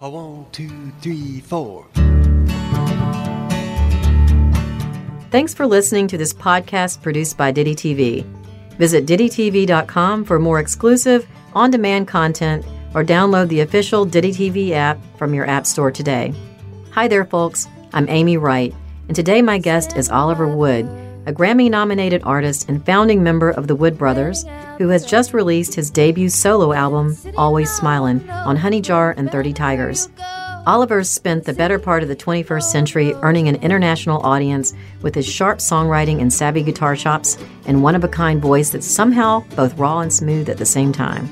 A one, two, three, four. Thanks for listening to this podcast produced by Ditty TV. Visit DittyTV.com for more exclusive, on demand content or download the official Ditty TV app from your App Store today. Hi there, folks. I'm Amy Wright, and today my guest is Oliver Wood, a Grammy nominated artist and founding member of the Wood Brothers, who has just released his debut solo album, Always Smilin', on Honey Jar and 30 Tigers. Oliver's spent the better part of the 21st century earning an international audience with his sharp songwriting and savvy guitar chops and one of a kind voice that's somehow both raw and smooth at the same time.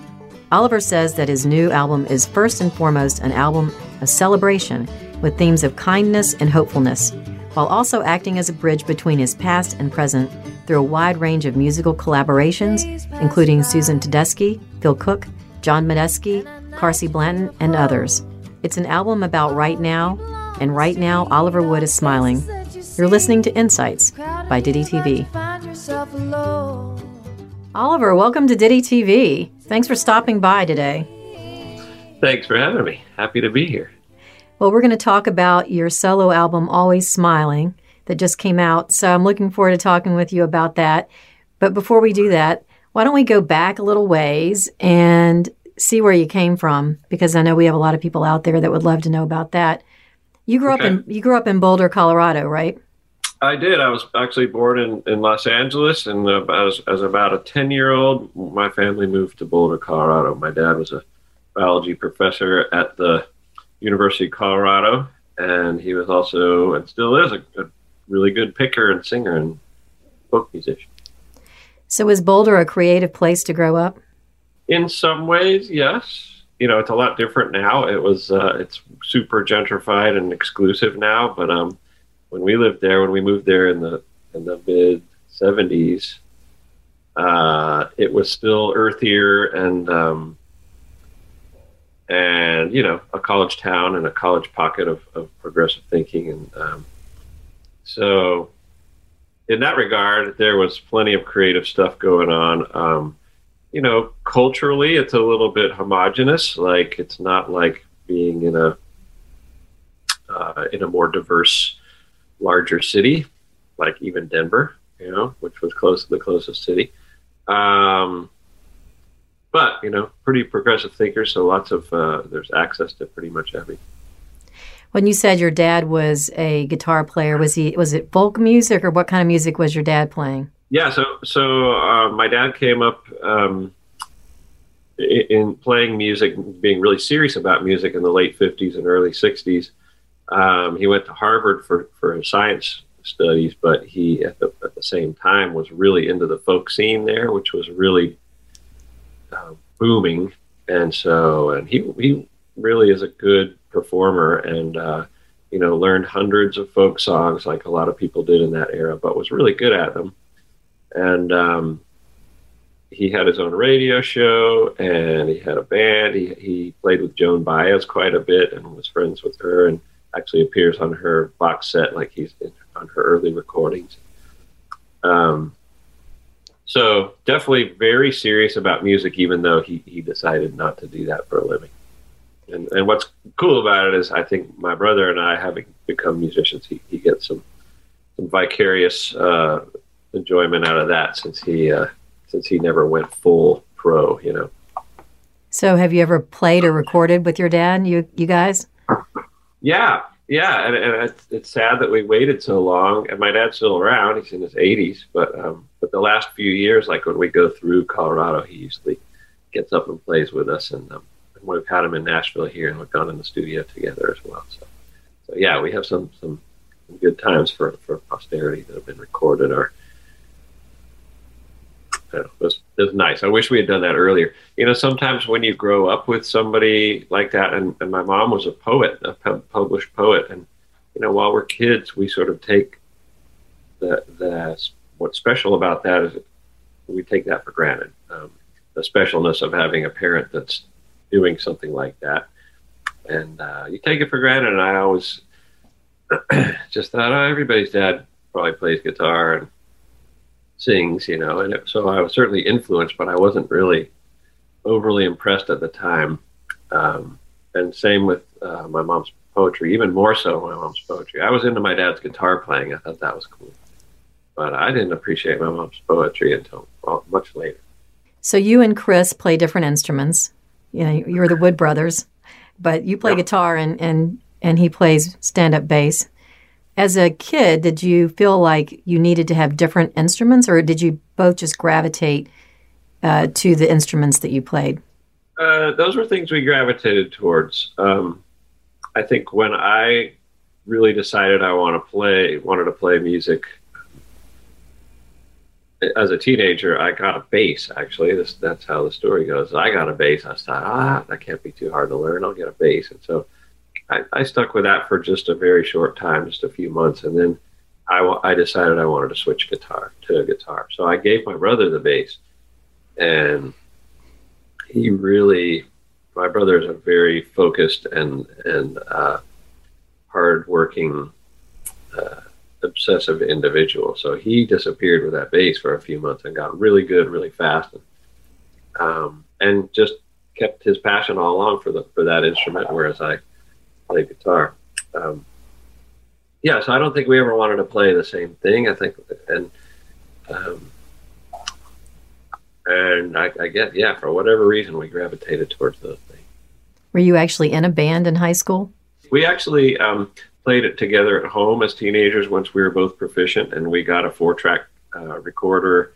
Oliver says that his new album is first and foremost an album of celebration with themes of kindness and hopefulness, while also acting as a bridge between his past and present through a wide range of musical collaborations, including Susan Tedeschi, Phil Cook, John Medeski, Carsie Blanton, and others. It's an album about right now, and right now, Oliver Wood is smiling. You're listening to Insights by Ditty TV. Oliver, welcome to Ditty TV. Thanks for stopping by today. Thanks for having me. Happy to be here. Well, we're going to talk about your solo album, Always Smiling, that just came out. So I'm looking forward to talking with you about that. But before we do that, why don't we go back a little ways and see where you came from? Because I know we have a lot of people out there that would love to know about that. You grew Okay. up in you grew up in Boulder, Colorado, right? I did. I was actually born in, in Los Angeles, and as, as about a 10 year old, my family moved to Boulder, Colorado. My dad was a biology professor at the University of Colorado, and he was also, and still is, a, a really good picker and singer and folk musician. So is Boulder a creative place to grow up? In some ways, yes. You know, it's a lot different now. It was, uh, it's super gentrified and exclusive now, but um, when we lived there, when we moved there in the in the mid '70s, uh, it was still earthier and um, and you know a college town and a college pocket of, of progressive thinking, and um, so in that regard, there was plenty of creative stuff going on. Um, you know, culturally, it's a little bit homogenous. Like it's not like being in a uh, in a more diverse, larger city, like even Denver, you know, which was close to the closest city. Um, but you know, pretty progressive thinkers, so lots of uh, there's access to pretty much everything. When you said your dad was a guitar player, was he was it folk music or what kind of music was your dad playing? Yeah, so so uh, my dad came up um, in playing music, being really serious about music in the late '50s and early '60s. Um, he went to Harvard for for his science studies, but he at the at the same time was really into the folk scene there, which was really uh, booming. And so, and he he really is a good performer, and uh, you know learned hundreds of folk songs like a lot of people did in that era, but was really good at them and um, he had his own radio show and he had a band. He, he played with Joan Baez quite a bit and was friends with her and actually appears on her box set like he's in, on her early recordings. Um, so definitely very serious about music, even though he, he decided not to do that for a living. And, and what's cool about it is I think my brother and I, having become musicians, he, he gets some, some vicarious uh, enjoyment out of that since he uh, since he never went full pro. You know. So have you ever played or recorded with your dad? You you guys? Yeah, yeah, and, and it's, it's sad that we waited so long. And my dad's still around; he's in his 80s. But um, but the last few years, like when we go through Colorado, he usually gets up and plays with us. And, um, and we've had him in Nashville here, and we've gone in the studio together as well. So, so yeah, we have some some, good times for for posterity that have been recorded or. know, It was, it was nice. I wish we had done that earlier. You know, sometimes when you grow up with somebody like that, and, and my mom was a poet, a pu- published poet, and you know, while we're kids, we sort of take the the what's special about that is we take that for granted. Um, the specialness of having a parent that's doing something like that, and uh, you take it for granted. And I always just thought, oh, everybody's dad probably plays guitar and sings, you know, and it, so I was certainly influenced, but I wasn't really overly impressed at the time. Um, and same with uh, my mom's poetry, even more so my mom's poetry. I was into my dad's guitar playing. I thought that was cool. But I didn't appreciate my mom's poetry until well, much later. So you and Chris play different instruments. You know, you're the Wood brothers, but you play guitar and, and, and he plays stand up bass. As a kid, did you feel like you needed to have different instruments or did you both just gravitate uh, to the instruments that you played? Uh, those were things we gravitated towards. Um, I think when I really decided I want to play, wanted to play music as a teenager, I got a bass. Actually, this, that's how the story goes. I got a bass. I thought, ah, that can't be too hard to learn. I'll get a bass, and so I, I stuck with that for just a very short time, just a few months, and then I, I decided I wanted to switch guitar to a guitar. So I gave my brother the bass, and he really my brother is a very focused and and uh, hardworking, uh, obsessive individual. So he disappeared with that bass for a few months and got really good really fast, and, um, and just kept his passion all along for the for that instrument. Whereas I play guitar. Um, yeah, so I don't think we ever wanted to play the same thing. I think, and um, and I, I get yeah, for whatever reason, we gravitated towards those things. Were you actually in a band in high school? We actually um, played it together at home as teenagers once we were both proficient, and we got a four-track uh, recorder,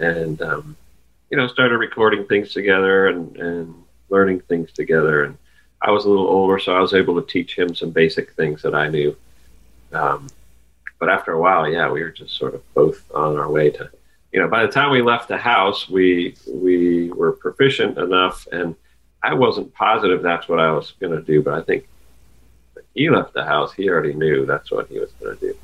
and um, you know started recording things together and and learning things together. And I was a little older, so I was able to teach him some basic things that I knew. Um, but after a while, yeah, we were just sort of both on our way to you know, by the time we left the house, we we were proficient enough, and I wasn't positive that's what I was going to do, but I think he left the house. He already knew that's what he was going to do.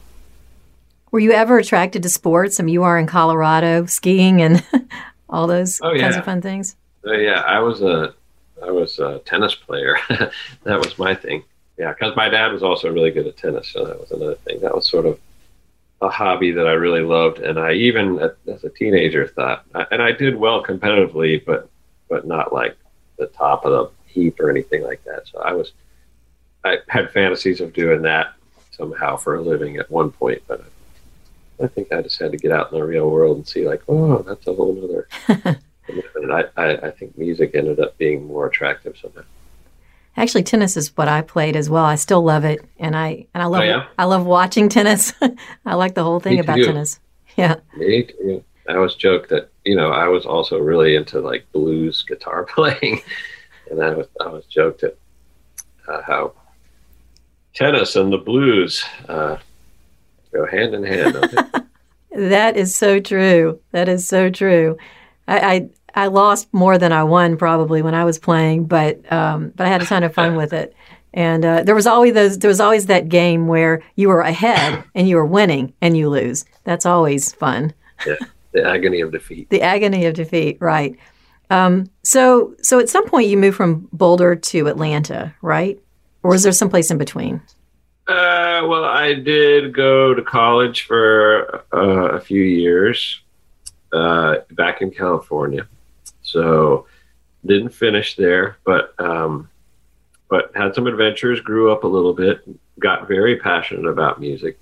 Were you ever attracted to sports? I mean, you are in Colorado skiing and all those oh, yeah. kinds of fun things. Uh, yeah, I was a I was a tennis player. that was my thing. Yeah, because my dad was also really good at tennis, so that was another thing. That was sort of a hobby that I really loved, and I even as a teenager thought, and I did well competitively, but but not like the top of the heap or anything like that. So I was, I had fantasies of doing that somehow for a living at one point, but I think I just had to get out in the real world and see like, oh, that's a whole other. and I, I, I think music ended up being more attractive somehow. Actually, tennis is what I played as well. I still love it, and I and I love oh, yeah? I love watching tennis. I like the whole thing Me about too. tennis. Yeah. Me too. I always joke that you know I was also really into like blues guitar playing, and I was I was joked at uh, how tennis and the blues uh, go hand in hand. that is so true. That is so true. I, I I lost more than I won probably when I was playing, but um, but I had a ton of fun with it. And uh, there was always those. There was always that game where you were ahead and you were winning and you lose. That's always fun. Yeah, the agony of defeat. The agony of defeat, right? Um, so so at some point you moved from Boulder to Atlanta, right? Or was there someplace in between? Uh, well, I did go to college for uh, a few years uh, back in California. So didn't finish there, but um, but had some adventures. Grew up a little bit. Got very passionate about music,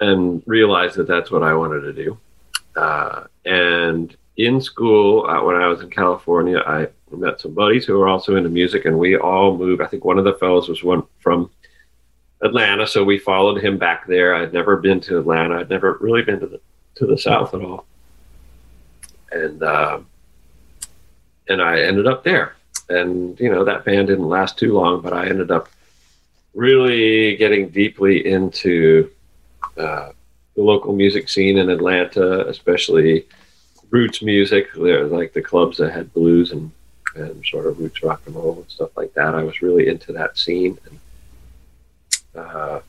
and realized that that's what I wanted to do. Uh, and in school, uh, when I was in California, I met some buddies who were also into music, and we all moved. I think one of the fellows was one from Atlanta, so we followed him back there. I'd never been to Atlanta. I'd never really been to the to the south at all, and uh, and I ended up there. And you know that band didn't last too long, but I ended up really getting deeply into uh, the local music scene in Atlanta, especially roots music. There, like the clubs that had blues and and sort of roots rock and roll and stuff like that. I was really into that scene. And, uh,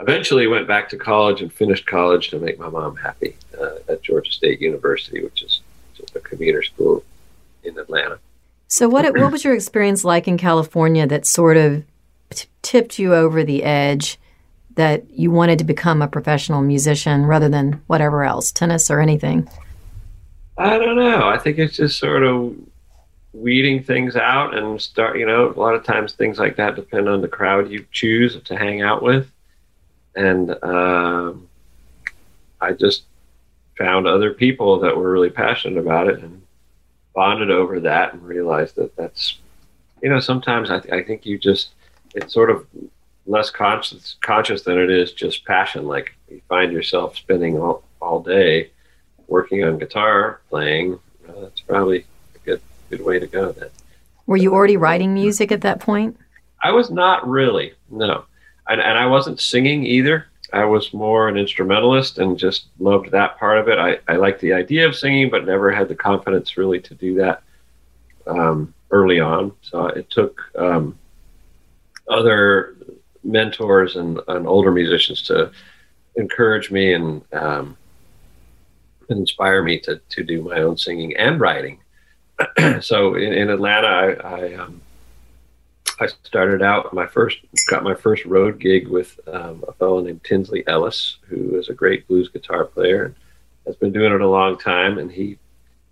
eventually went back to college and finished college to make my mom happy uh, at Georgia State University, which is just a commuter school in Atlanta. So, what what was your experience like in California that sort of t- tipped you over the edge that you wanted to become a professional musician rather than whatever else, tennis or anything? I don't know. I think it's just sort of weeding things out and start. You know, a lot of times things like that depend on the crowd you choose to hang out with, and um, I just found other people that were really passionate about it and bonded over that and realized that that's you know sometimes I, th- I think you just it's sort of less conscious conscious than it is just passion like you find yourself spending all, all day working on guitar playing know, that's probably good way to go then were you already writing music at that point i was not really no and, and i wasn't singing either I was more an instrumentalist and just loved that part of it. I, I liked the idea of singing, but never had the confidence really to do that um, early on. So it took um, other mentors and, and, older musicians to encourage me and um, inspire me to, to do my own singing and writing. so in, in Atlanta, I, I um, I started out my first got my first road gig with um, a fellow named Tinsley Ellis, who is a great blues guitar player and has been doing it a long time. And he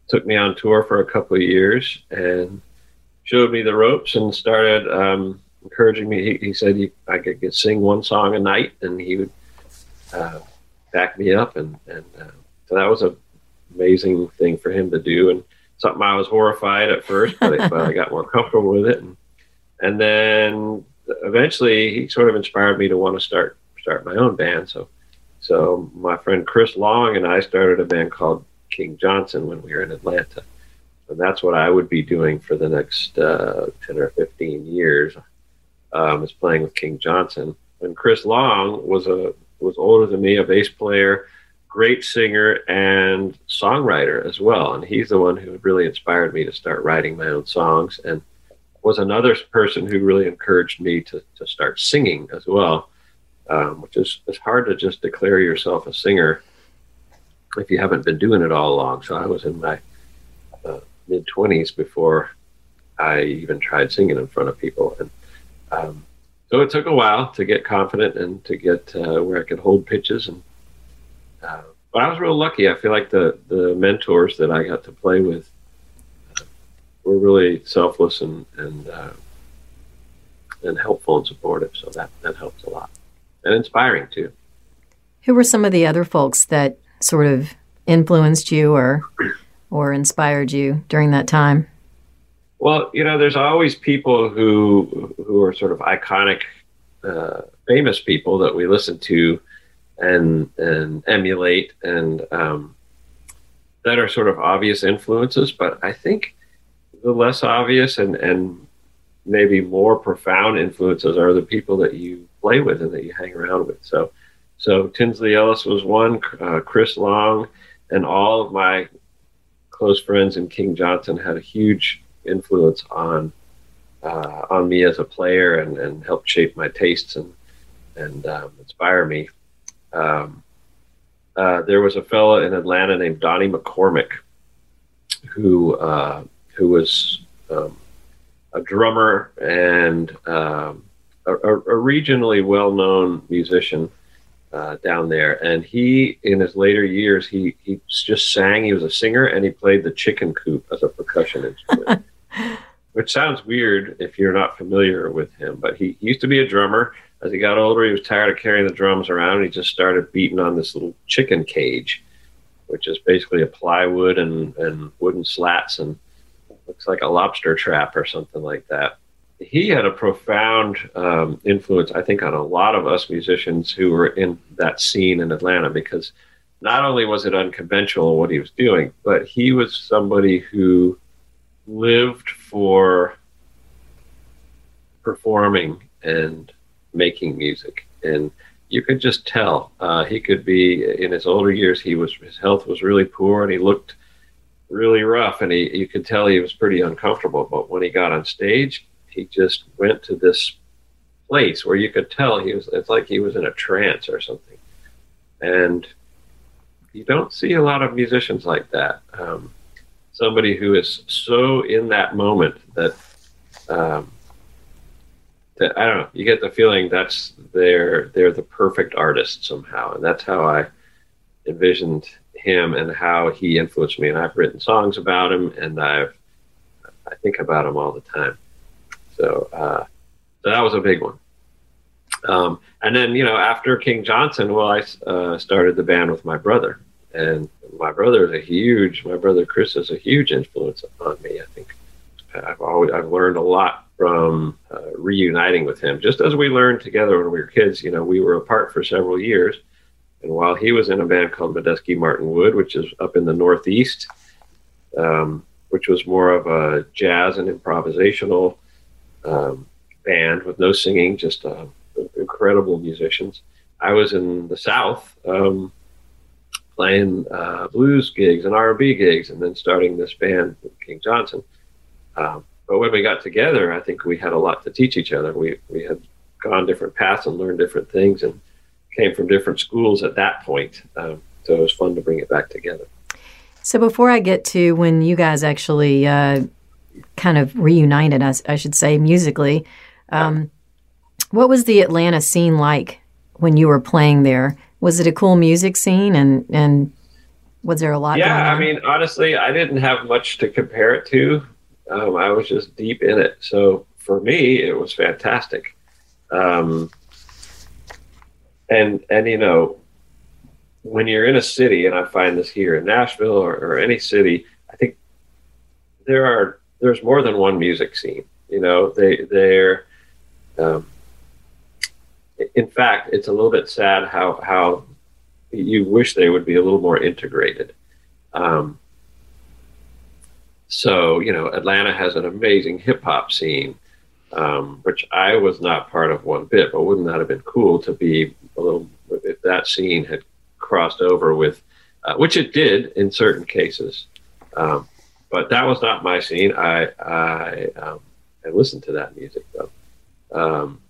took me on tour for a couple of years and showed me the ropes and started um, encouraging me. He, he said he, I could, could, sing one song a night, and he would uh, back me up. And, and uh, so that was an amazing thing for him to do, and something I was horrified at first, but, but I got more comfortable with it. And and then eventually he sort of inspired me to want to start start my own band. So so my friend Chris Long and I started a band called King Johnson when we were in Atlanta. And that's what I would be doing for the next uh, 10 or 15 years um, is playing with King Johnson. And Chris Long was a was older than me, a bass player, great singer and songwriter as well. And he's the one who really inspired me to start writing my own songs. And was another person who really encouraged me to, to start singing as well, um, which is it's hard to just declare yourself a singer if you haven't been doing it all along. So I was in my uh, mid 20s before I even tried singing in front of people. And um, so it took a while to get confident and to get uh, where I could hold pitches. And uh, but I was real lucky. I feel like the the mentors that I got to play with were really selfless and and uh, and helpful and supportive. So that that helps a lot and inspiring too. Who were some of the other folks that sort of influenced you or or inspired you during that time? Well, you know, there's always people who who are sort of iconic, uh, famous people that we listen to and and emulate, and um, that are sort of obvious influences. But I think the less obvious and, and maybe more profound influences are the people that you play with and that you hang around with. So, so Tinsley Ellis was one, uh, Chris Long, and all of my close friends in King Johnson had a huge influence on uh, on me as a player and, and helped shape my tastes and and um, inspire me. Um, uh, there was a fellow in Atlanta named Donnie McCormick who uh, who was um, a drummer and um, a, a, regionally well-known musician uh, down there. And he, in his later years, he he just sang. He was a singer and he played the chicken coop as a percussion instrument. Which sounds weird if you're not familiar with him, but he, he used to be a drummer. As he got older, he was tired of carrying the drums around. He just started beating on this little chicken cage, which is basically a plywood and, and wooden slats and looks like a lobster trap or something like that. He had a profound um, influence, I think, on a lot of us musicians who were in that scene in Atlanta because not only was it unconventional what he was doing, but he was somebody who lived for performing and making music. And you could just tell uh, he could be in his older years. He was his health was really poor, and he looked really rough, and he you could tell he was pretty uncomfortable. But when he got on stage, he just went to this place where you could tell he was. It's like he was in a trance or something, and you don't see a lot of musicians like that. Um, somebody who is so in that moment that. Um, that I don't know. You get the feeling that's they're they're the perfect artist somehow, and that's how I envisioned him and how he influenced me. And I've written songs about him, and I've I think about him all the time. So, uh, so that was a big one. Um, and then, you know, after King Johnson, well, I uh, started the band with my brother, and my brother is a huge. My brother Chris is a huge influence on me. I think I've always I've learned a lot from uh, reuniting with him. Just as we learned together when we were kids, you know, we were apart for several years, and while he was in a band called Medeski Martin Wood, which is up in the Northeast, um, which was more of a jazz and improvisational um, band with no singing, just uh, incredible musicians. I was in the South um, playing uh, blues gigs and R&B gigs, and then starting this band with King Johnson. Um, but when we got together, I think we had a lot to teach each other. We we had gone different paths and learned different things, and came from different schools at that point. Um, so it was fun to bring it back together. So before I get to when you guys actually uh, kind of reunited, I, I, should say musically, um, what was the Atlanta scene like when you were playing there? Was it a cool music scene, and and was there a lot? Yeah, I mean, honestly, I didn't have much to compare it to. Um, I was just deep in it, so for me, it was fantastic. Um, and and you know when you're in a city and i find this here in nashville or, or any city i think there are there's more than one music scene you know they they're um, in fact it's a little bit sad how how you wish they would be a little more integrated um, so you know atlanta has an amazing hip-hop scene um, which I was not part of one bit. But wouldn't that have been cool to be a little if that scene had crossed over with, uh, which it did in certain cases. Um, but that was not my scene. I I, um, I listened to that music though. Um,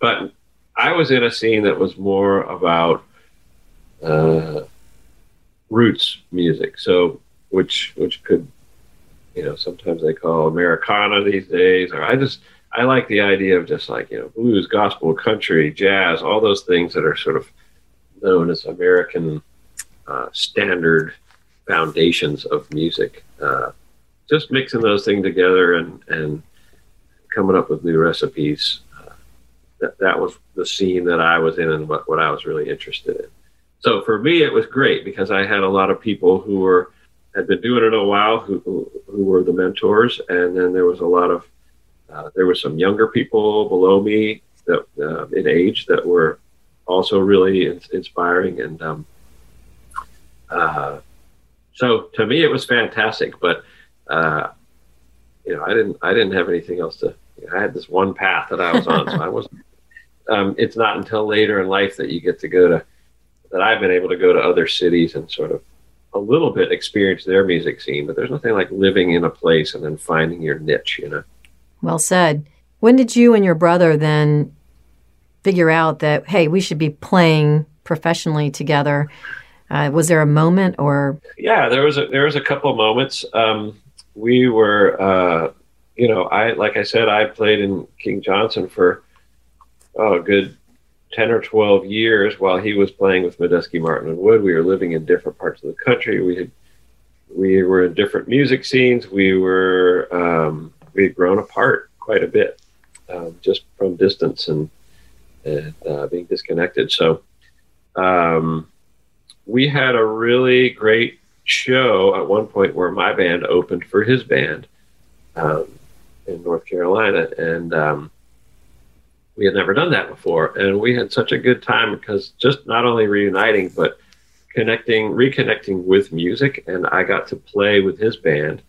but I was in a scene that was more about uh, roots music. So which which could you know sometimes they call Americana these days, or I just I like the idea of just like you know blues, gospel, country, jazz, all those things that are sort of known as American uh, standard foundations of music. Uh, just mixing those things together and and coming up with new recipes. Uh, that that was the scene that I was in and what what I was really interested in. So for me, it was great because I had a lot of people who were had been doing it a while who who, were the mentors, and then there was a lot of uh, there were some younger people below me that uh, in age that were also really in- inspiring, and um, uh, so to me it was fantastic. But uh, you know, I didn't I didn't have anything else to. You know, I had this one path that I was on, so I wasn't. Um, it's not until later in life that you get to go to that I've been able to go to other cities and sort of a little bit experience their music scene, but there's nothing like living in a place and then finding your niche, you know. Well said. When did you and your brother then figure out that, hey, we should be playing professionally together? Uh, was there a moment or? Yeah, there was a, there was a couple of moments. Um, we were, uh, you know, I like I said, I played in King Johnson for oh, a good ten or twelve years while he was playing with Medeski Martin and Wood. We were living in different parts of the country. We had we were in different music scenes. We were um, we had grown apart quite a bit um, just from distance and, and uh, being disconnected. So um, we had a really great show at one point where my band opened for his band um, in North Carolina, and um, we had never done that before, and we had such a good time because just not only reuniting but connecting, reconnecting with music, and I got to play with his band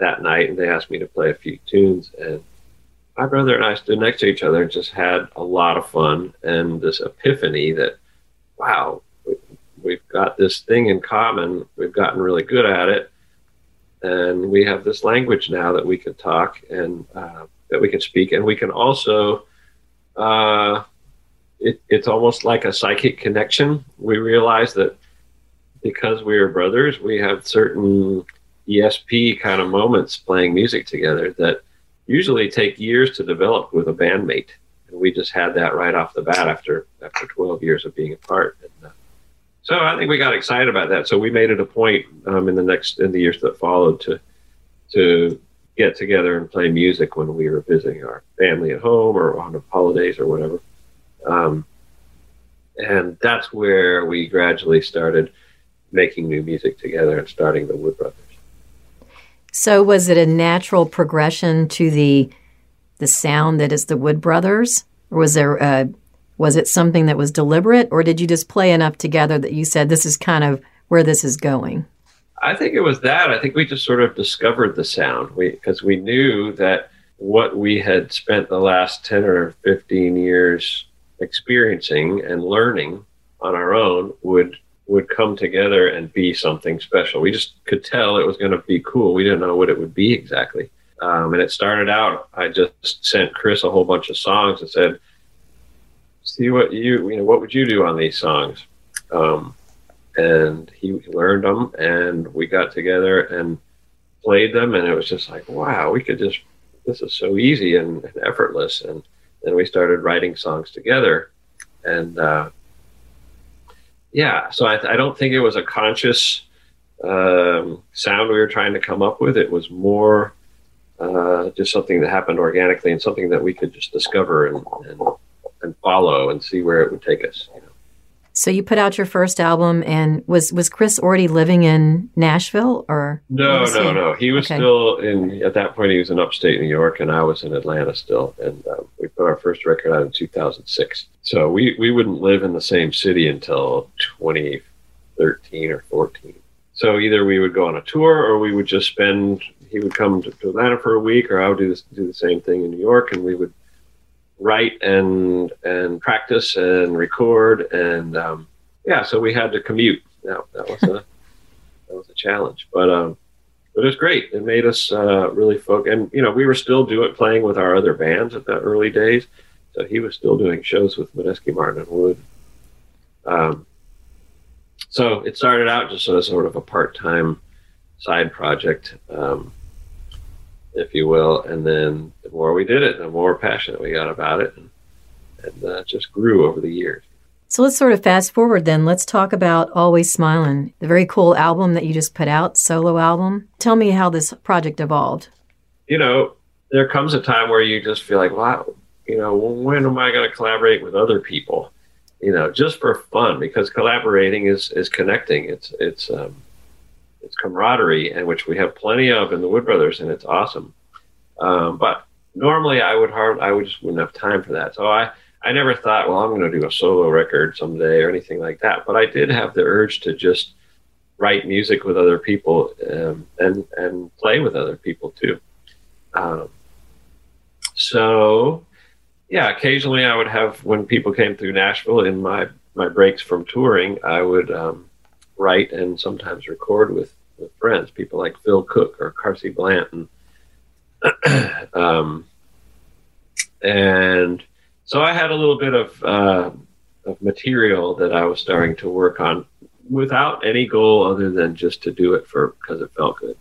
that night, and they asked me to play a few tunes. And my brother and I stood next to each other and just had a lot of fun and this epiphany that, wow, we've got this thing in common. We've gotten really good at it, and we have this language now that we can talk and uh, that we can speak, and we can also. Uh, it, it's almost like a psychic connection. We realize that because we are brothers, we have certain ESP kind of moments playing music together that usually take years to develop with a bandmate. And we just had that right off the bat after after 12 years of being apart. And, uh, so I think we got excited about that. So we made it a point um, in the next in the years that followed to to get together and play music when we were visiting our family at home or on holidays or whatever. Um, and that's where we gradually started making new music together and starting the Wood Brothers. So was it a natural progression to the the sound that is the Wood Brothers, or was there a, was it something that was deliberate, or did you just play enough together that you said this is kind of where this is going? I think it was that. I think we just sort of discovered the sound because we, we knew that what we had spent the last 10 or 15 years experiencing and learning on our own would would come together and be something special. We just could tell it was going to be cool. We didn't know what it would be exactly. Um, and it started out, I just sent Chris a whole bunch of songs and said, see what you, you know, what would you do on these songs? Um, and he learned them and we got together and played them. And it was just like, wow, we could just, this is so easy and, and effortless. And then we started writing songs together. And, uh, yeah, so I, I, don't think it was a conscious um, sound we were trying to come up with. It was more uh, just something that happened organically and something that we could just discover and, and, and follow and see where it would take us. You know? So you put out your first album, and was was Chris already living in Nashville, or no, no, he? no? He was okay. still in. At that point, he was in upstate New York, and I was in Atlanta still. And um, we put our first record out in 2006. So we we wouldn't live in the same city until 2013 or 14. So either we would go on a tour, or we would just spend. He would come to, to Atlanta for a week, or I would do this, do the same thing in New York, and we would write and and practice and record and um, yeah, so we had to commute. That, that was a that was a challenge, but um, but it was great. It made us uh, really focus, and you know, we were still doing playing with our other bands at the early days. So he was still doing shows with Medeski Martin and Wood. Um, so it started out just as sort of a part-time side project. Um, if you will. And then the more we did it, the more passionate we got about it, and, and uh, just grew over the years. So let's sort of fast forward then. Let's talk about Always Smiling, the very cool album that you just put out, solo album. Tell me how this project evolved. You know, there comes a time where you just feel like, wow, you know, when am I going to collaborate with other people? You know, just for fun, because collaborating is is connecting. It's it's um, it's camaraderie, and which we have plenty of in the Wood Brothers, and it's awesome. Um, but normally, I would hard, I would just wouldn't have time for that. So I, I never thought, well, I'm going to do a solo record someday or anything like that. But I did have the urge to just write music with other people um, and and play with other people too. Um, so, yeah, occasionally I would have when people came through Nashville in my my breaks from touring, I would um, write and sometimes record with, with friends, people like Phil Cook or Carsie Blanton. um, and so I had a little bit of, uh, of material that I was starting to work on without any goal other than just to do it for because it felt good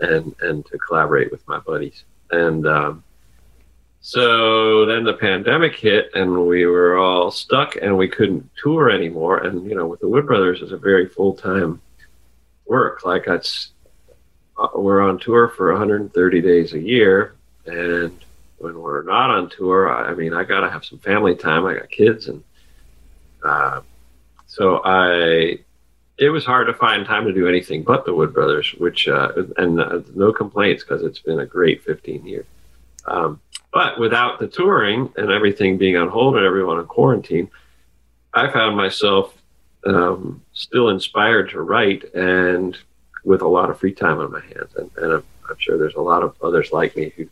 and and to collaborate with my buddies and um, so then the pandemic hit and we were all stuck and we couldn't tour anymore. And, you know, with the Wood Brothers, it's a very full time work. Like that's, uh, we're on tour for 130 days a year. And when we're not on tour, I mean, I got to have some family time. I got kids. And uh, so I, it was hard to find time to do anything but the Wood Brothers, which, uh, and uh, no complaints because it's been a great 15 years. Um, but without the touring and everything being on hold and everyone in quarantine, I found myself um, still inspired to write and with a lot of free time on my hands. And, and I'm, I'm, sure there's a lot of others like me who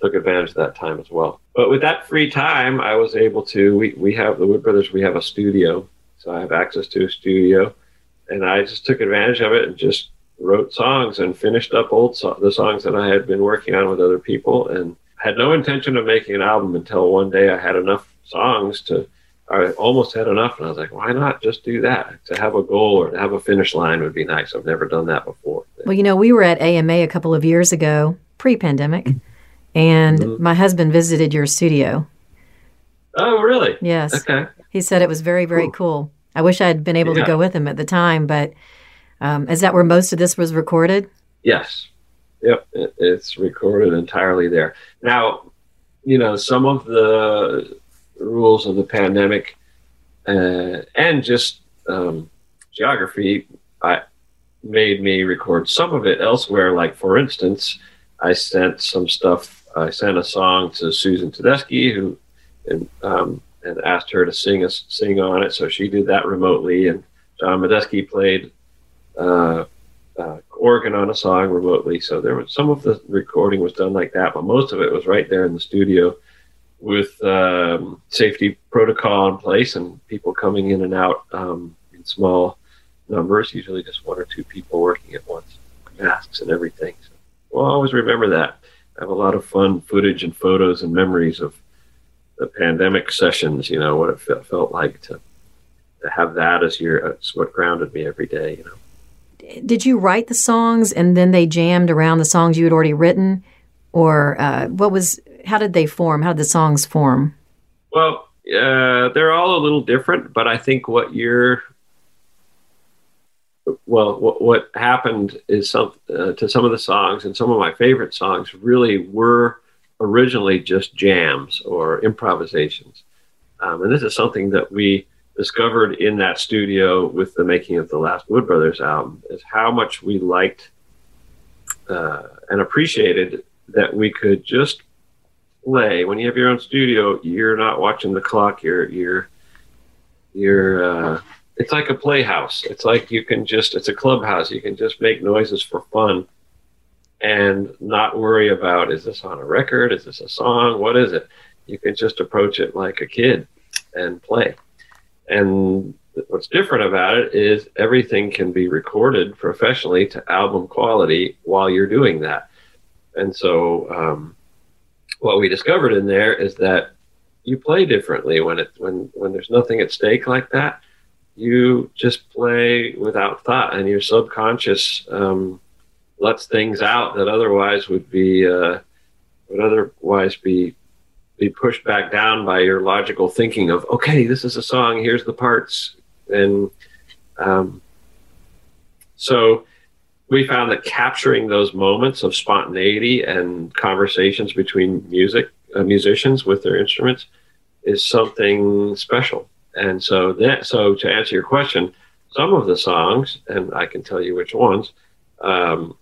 took advantage of that time as well. But with that free time, I was able to, we, we have the Wood Brothers, we have a studio. So I have access to a studio. And I just took advantage of it and just wrote songs and finished up old so- the songs that I had been working on with other people and had no intention of making an album until one day I had enough songs to, I almost had enough, and I was like, why not just do that? To have a goal or to have a finish line would be nice. I've never done that before. Well, you know, we were at AMA a couple of years ago, pre-pandemic, and mm-hmm. my husband visited your studio. Oh, really? Yes. Okay. He said it was very, very cool. cool. I wish I had been able yeah. to go with him at the time, but um, is that where most of this was recorded? Yes. Yep, it's recorded entirely there. Now, you know, some of the rules of the pandemic uh, and just um, geography I, made me record some of it elsewhere. Like, for instance, I sent some stuff. I sent a song to Susan Tedeschi, who and, um, and asked her to sing us sing on it. So she did that remotely, and John Medeski played uh, uh, organ on a song remotely. So there was some of the recording was done like that, but most of it was right there in the studio with um, safety protocol in place and people coming in and out um, in small numbers, usually just one or two people working at once, masks and everything. So we'll always remember that. I have a lot of fun footage and photos and memories of the pandemic sessions. You know what it felt, like to to have that as your what grounded me every day. You know. Did you write the songs and then they jammed around the songs you had already written, or uh, what was how did they form? How did the songs form? Well, uh, they're all a little different, but I think what you're well, what, what happened is some uh, to some of the songs and some of my favorite songs really were originally just jams or improvisations, um, and this is something that we discovered in that studio with the making of the last Wood Brothers album is how much we liked uh, and appreciated that we could just play. When you have your own studio, you're not watching the clock. You're you're you're. Uh, it's like a playhouse. It's like you can just. It's a clubhouse. You can just make noises for fun, and not worry about is this on a record? Is this a song? What is it? You can just approach it like a kid and play. And what's different about it is everything can be recorded professionally to album quality while you're doing that. And so um, what we discovered in there is that you play differently when it when when there's nothing at stake like that. You just play without thought, and your subconscious um, lets things out that otherwise would be uh, would otherwise be be pushed back down by your logical thinking of okay, this is a song, here's the parts, and um, so we found that capturing those moments of spontaneity and conversations between music uh, musicians with their instruments is something special. And so that so to answer your question, some of the songs, and I can tell you which ones, um,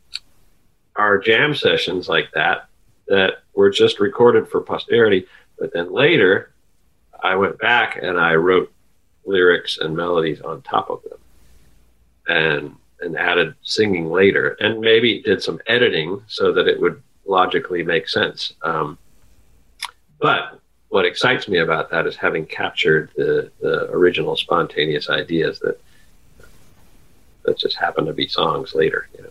are jam sessions like that that were just recorded for posterity. But then later, I went back and I wrote lyrics and melodies on top of them. And and added singing later, and maybe did some editing so that it would logically make sense. Um, but what excites me about that is having captured the, the original spontaneous ideas that that just happen to be songs later. You know.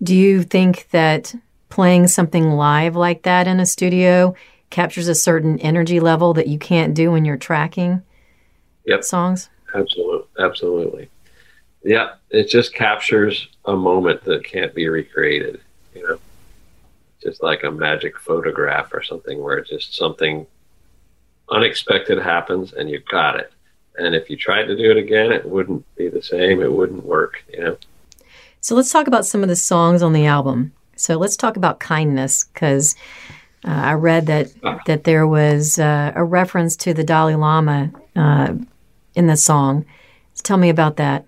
Do you think that playing something live like that in a studio captures a certain energy level that you can't do when you're tracking yep. songs? Absolutely, absolutely. Yeah, it just captures a moment that can't be recreated. You know, just like a magic photograph or something where just something unexpected happens and you got it. And if you tried to do it again, it wouldn't be the same. It wouldn't work. You know. So let's talk about some of the songs on the album. So let's talk about kindness because uh, I read that that there was uh, a reference to the Dalai Lama uh, in the song. So tell me about that.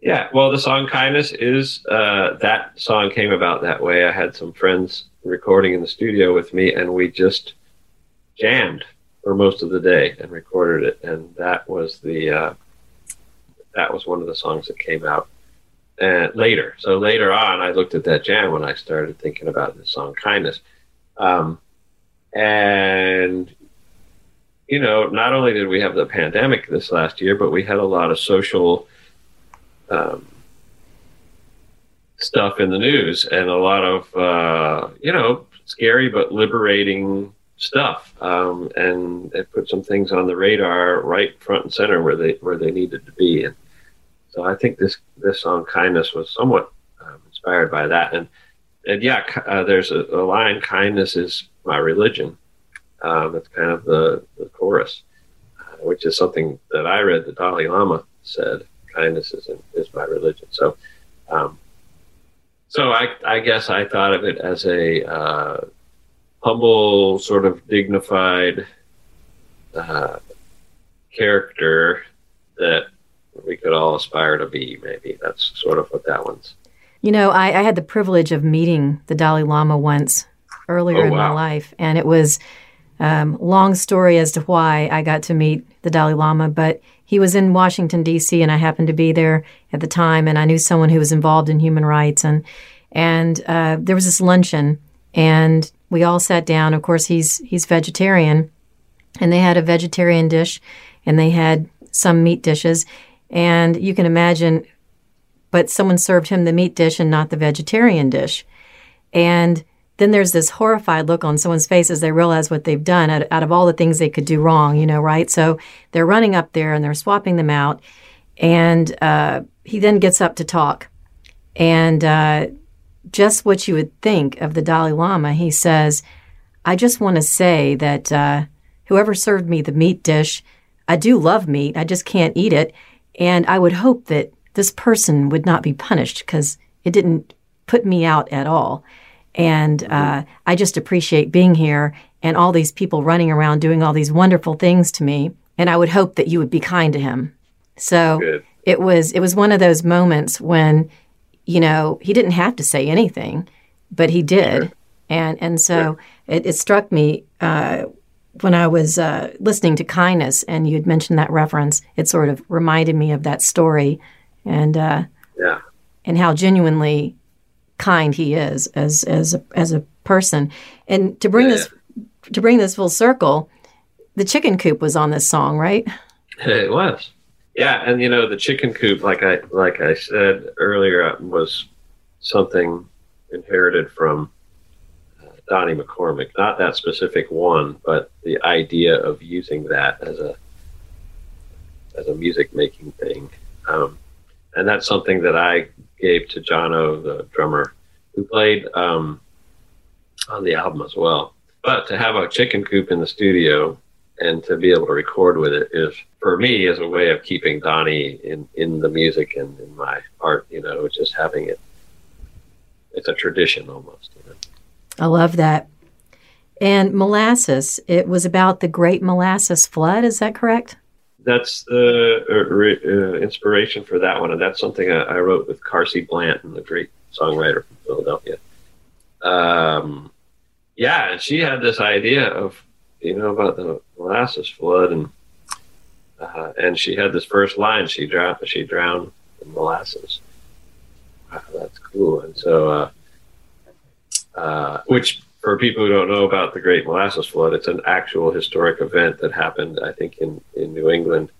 Yeah, well, the song "Kindness" is uh, that song came about that way. I had some friends recording in the studio with me, and we just jammed for most of the day and recorded it. And that was the uh, that was one of the songs that came out and later. So later on, I looked at that jam when I started thinking about the song "Kindness," um, and you know, not only did we have the pandemic this last year, but we had a lot of social um, stuff in the news and a lot of uh, you know scary but liberating stuff. Um, and it put some things on the radar right front and center where they where they needed to be. And so I think this this song kindness was somewhat um, inspired by that and and yeah uh, there's a, a, line kindness is my religion um, that's kind of the, the chorus uh, which is something that I read the Dalai Lama said kindness is, is my religion. So, um, so I, I guess I thought of it as a uh, humble, sort of dignified uh, character that we could all aspire to be. Maybe that's sort of what that one's. You know, I, I had the privilege of meeting the Dalai Lama once earlier Oh, in my life, and it was um, long story as to why I got to meet the Dalai Lama. But he was in Washington D.C. and I happened to be there at the time, and I knew someone who was involved in human rights, and and uh, there was this luncheon, and we all sat down. Of course, he's he's vegetarian, and they had a vegetarian dish, and they had some meat dishes, and you can imagine but someone served him the meat dish and not the vegetarian dish. And then there's this horrified look on someone's face as they realize what they've done out, out of all the things they could do wrong, you know, right? So they're running up there and they're swapping them out. And uh, he then gets up to talk. And uh, just what you would think of the Dalai Lama, he says, I just want to say that uh, whoever served me the meat dish, I do love meat, I just can't eat it. And I would hope that this person would not be punished because it didn't put me out at all. And uh, I just appreciate being here and all these people running around doing all these wonderful things to me. And I would hope that you would be kind to him. So Good. it was it was one of those moments when, you know, he didn't have to say anything, but he did. And and so it, it struck me uh, when I was uh, listening to Kindness, and you had mentioned that reference. It sort of reminded me of that story, and uh, Yeah. and how genuinely kind he is as as a, as a person. And to bring Yeah, this to bring this full circle, the chicken coop was on this song, right? It was. Yeah, and you know the chicken coop, like I like I said earlier, was something inherited from Donnie McCormick. Not that specific one, but the idea of using that as a as a music making thing, um, and that's something that I gave to Jano, the drummer, who played um, on the album as well. But to have a chicken coop in the studio and to be able to record with it is for me is a way of keeping Donnie in in the music and in my art. You know, just having it. It's a tradition almost. I love that. And molasses, it was about the Great Molasses Flood. Is that correct? That's the uh, re- uh, inspiration for that one, and that's something I, I wrote with Carsie Blanton, the great songwriter from Philadelphia. Um, yeah, and she had this idea of you know about the molasses flood, and uh, and she had this first line: she drowned, she drowned in molasses. Wow, that's cool. And so, uh, which for people who don't know about the Great Molasses Flood, it's an actual historic event that happened, I think, in, in New England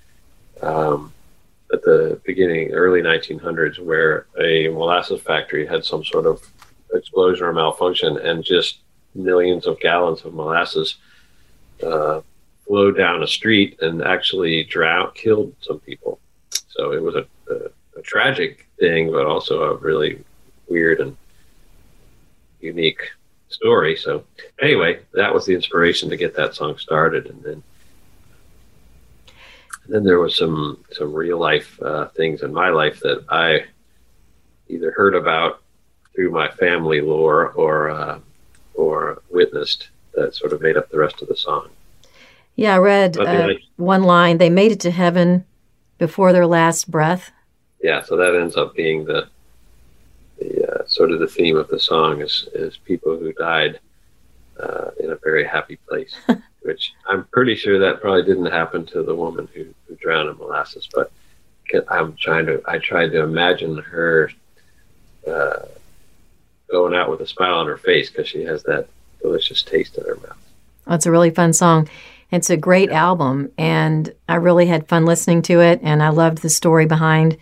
um, at the beginning, early 1900s, where a molasses factory had some sort of explosion or malfunction, and just millions of gallons of molasses uh, flowed down a street and actually drowned, killed some people. So it was a, a, a tragic thing, but also a really weird and unique story. So anyway, that was the inspiration to get that song started, and then and then there was some some real life uh, things in my life that I either heard about through my family lore or uh, or witnessed that sort of made up the rest of the song. Yeah, I read uh, one line. They made it to heaven before their last breath. Yeah, so that ends up being the the uh, sort of the theme of the song is is people who died uh, in a very happy place, which I'm pretty sure that probably didn't happen to the woman who, who drowned in molasses. But I'm trying to I tried to imagine her uh, going out with a smile on her face because she has that delicious taste in her mouth. It's a really fun song. It's a great album, and I really had fun listening to it, and I loved the story behind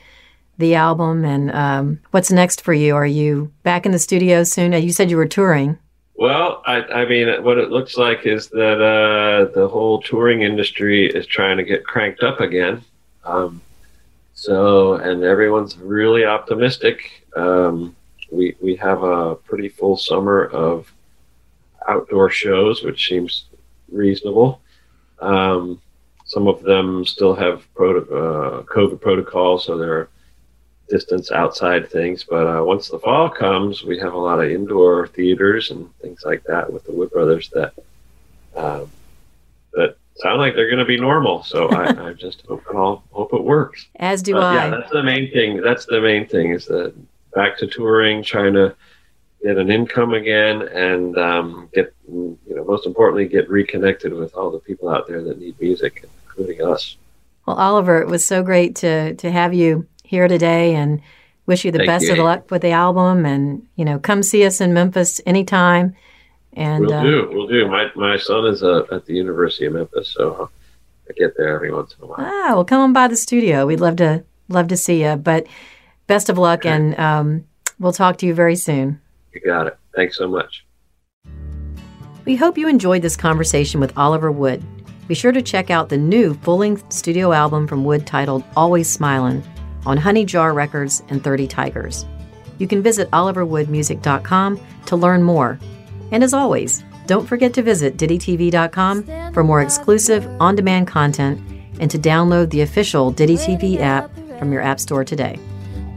the album. And um, what's next for you? Are you back in the studio soon? Uh, You said you were touring. Well, I, I mean, what it looks like is that uh, the whole touring industry is trying to get cranked up again. Um, so, and everyone's really optimistic. Um, we we have a pretty full summer of outdoor shows, which seems reasonable. Um, some of them still have proto- uh, COVID protocols, so they're distance outside things. But uh, once the fall comes, we have a lot of indoor theaters and things like that with the Wood Brothers that um, that sound like they're going to be normal. So I, I just hope it all hope it works. As do but, I. Yeah, that's the main thing. That's the main thing is that back to touring, trying to get an income again, and um, get you know most importantly get reconnected with all the people out there that need music, including us. Well, Oliver, it was so great to to have you here today, and wish you the Thank best you. of luck with the album. And you know, come see us in Memphis anytime. And We'll uh, do. We'll do. My my son is uh, at the University of Memphis, so I get there every once in a while. ah, well, come on by the studio. We'd love to love to see you. But best of luck, and um, we'll talk to you very soon. You got it. Thanks so much. We hope you enjoyed this conversation with Oliver Wood. Be sure to check out the new full length studio album from Wood titled Always Smilin' on Honey Jar Records and 30 Tigers. You can visit oliverwoodmusic.com to learn more. And as always, don't forget to visit DittyTV.com for more exclusive on demand content and to download the official Ditty TV app from your App Store today.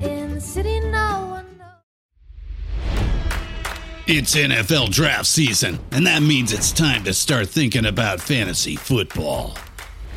In the city, no one knows. It's NFL draft season, and that means it's time to start thinking about fantasy football.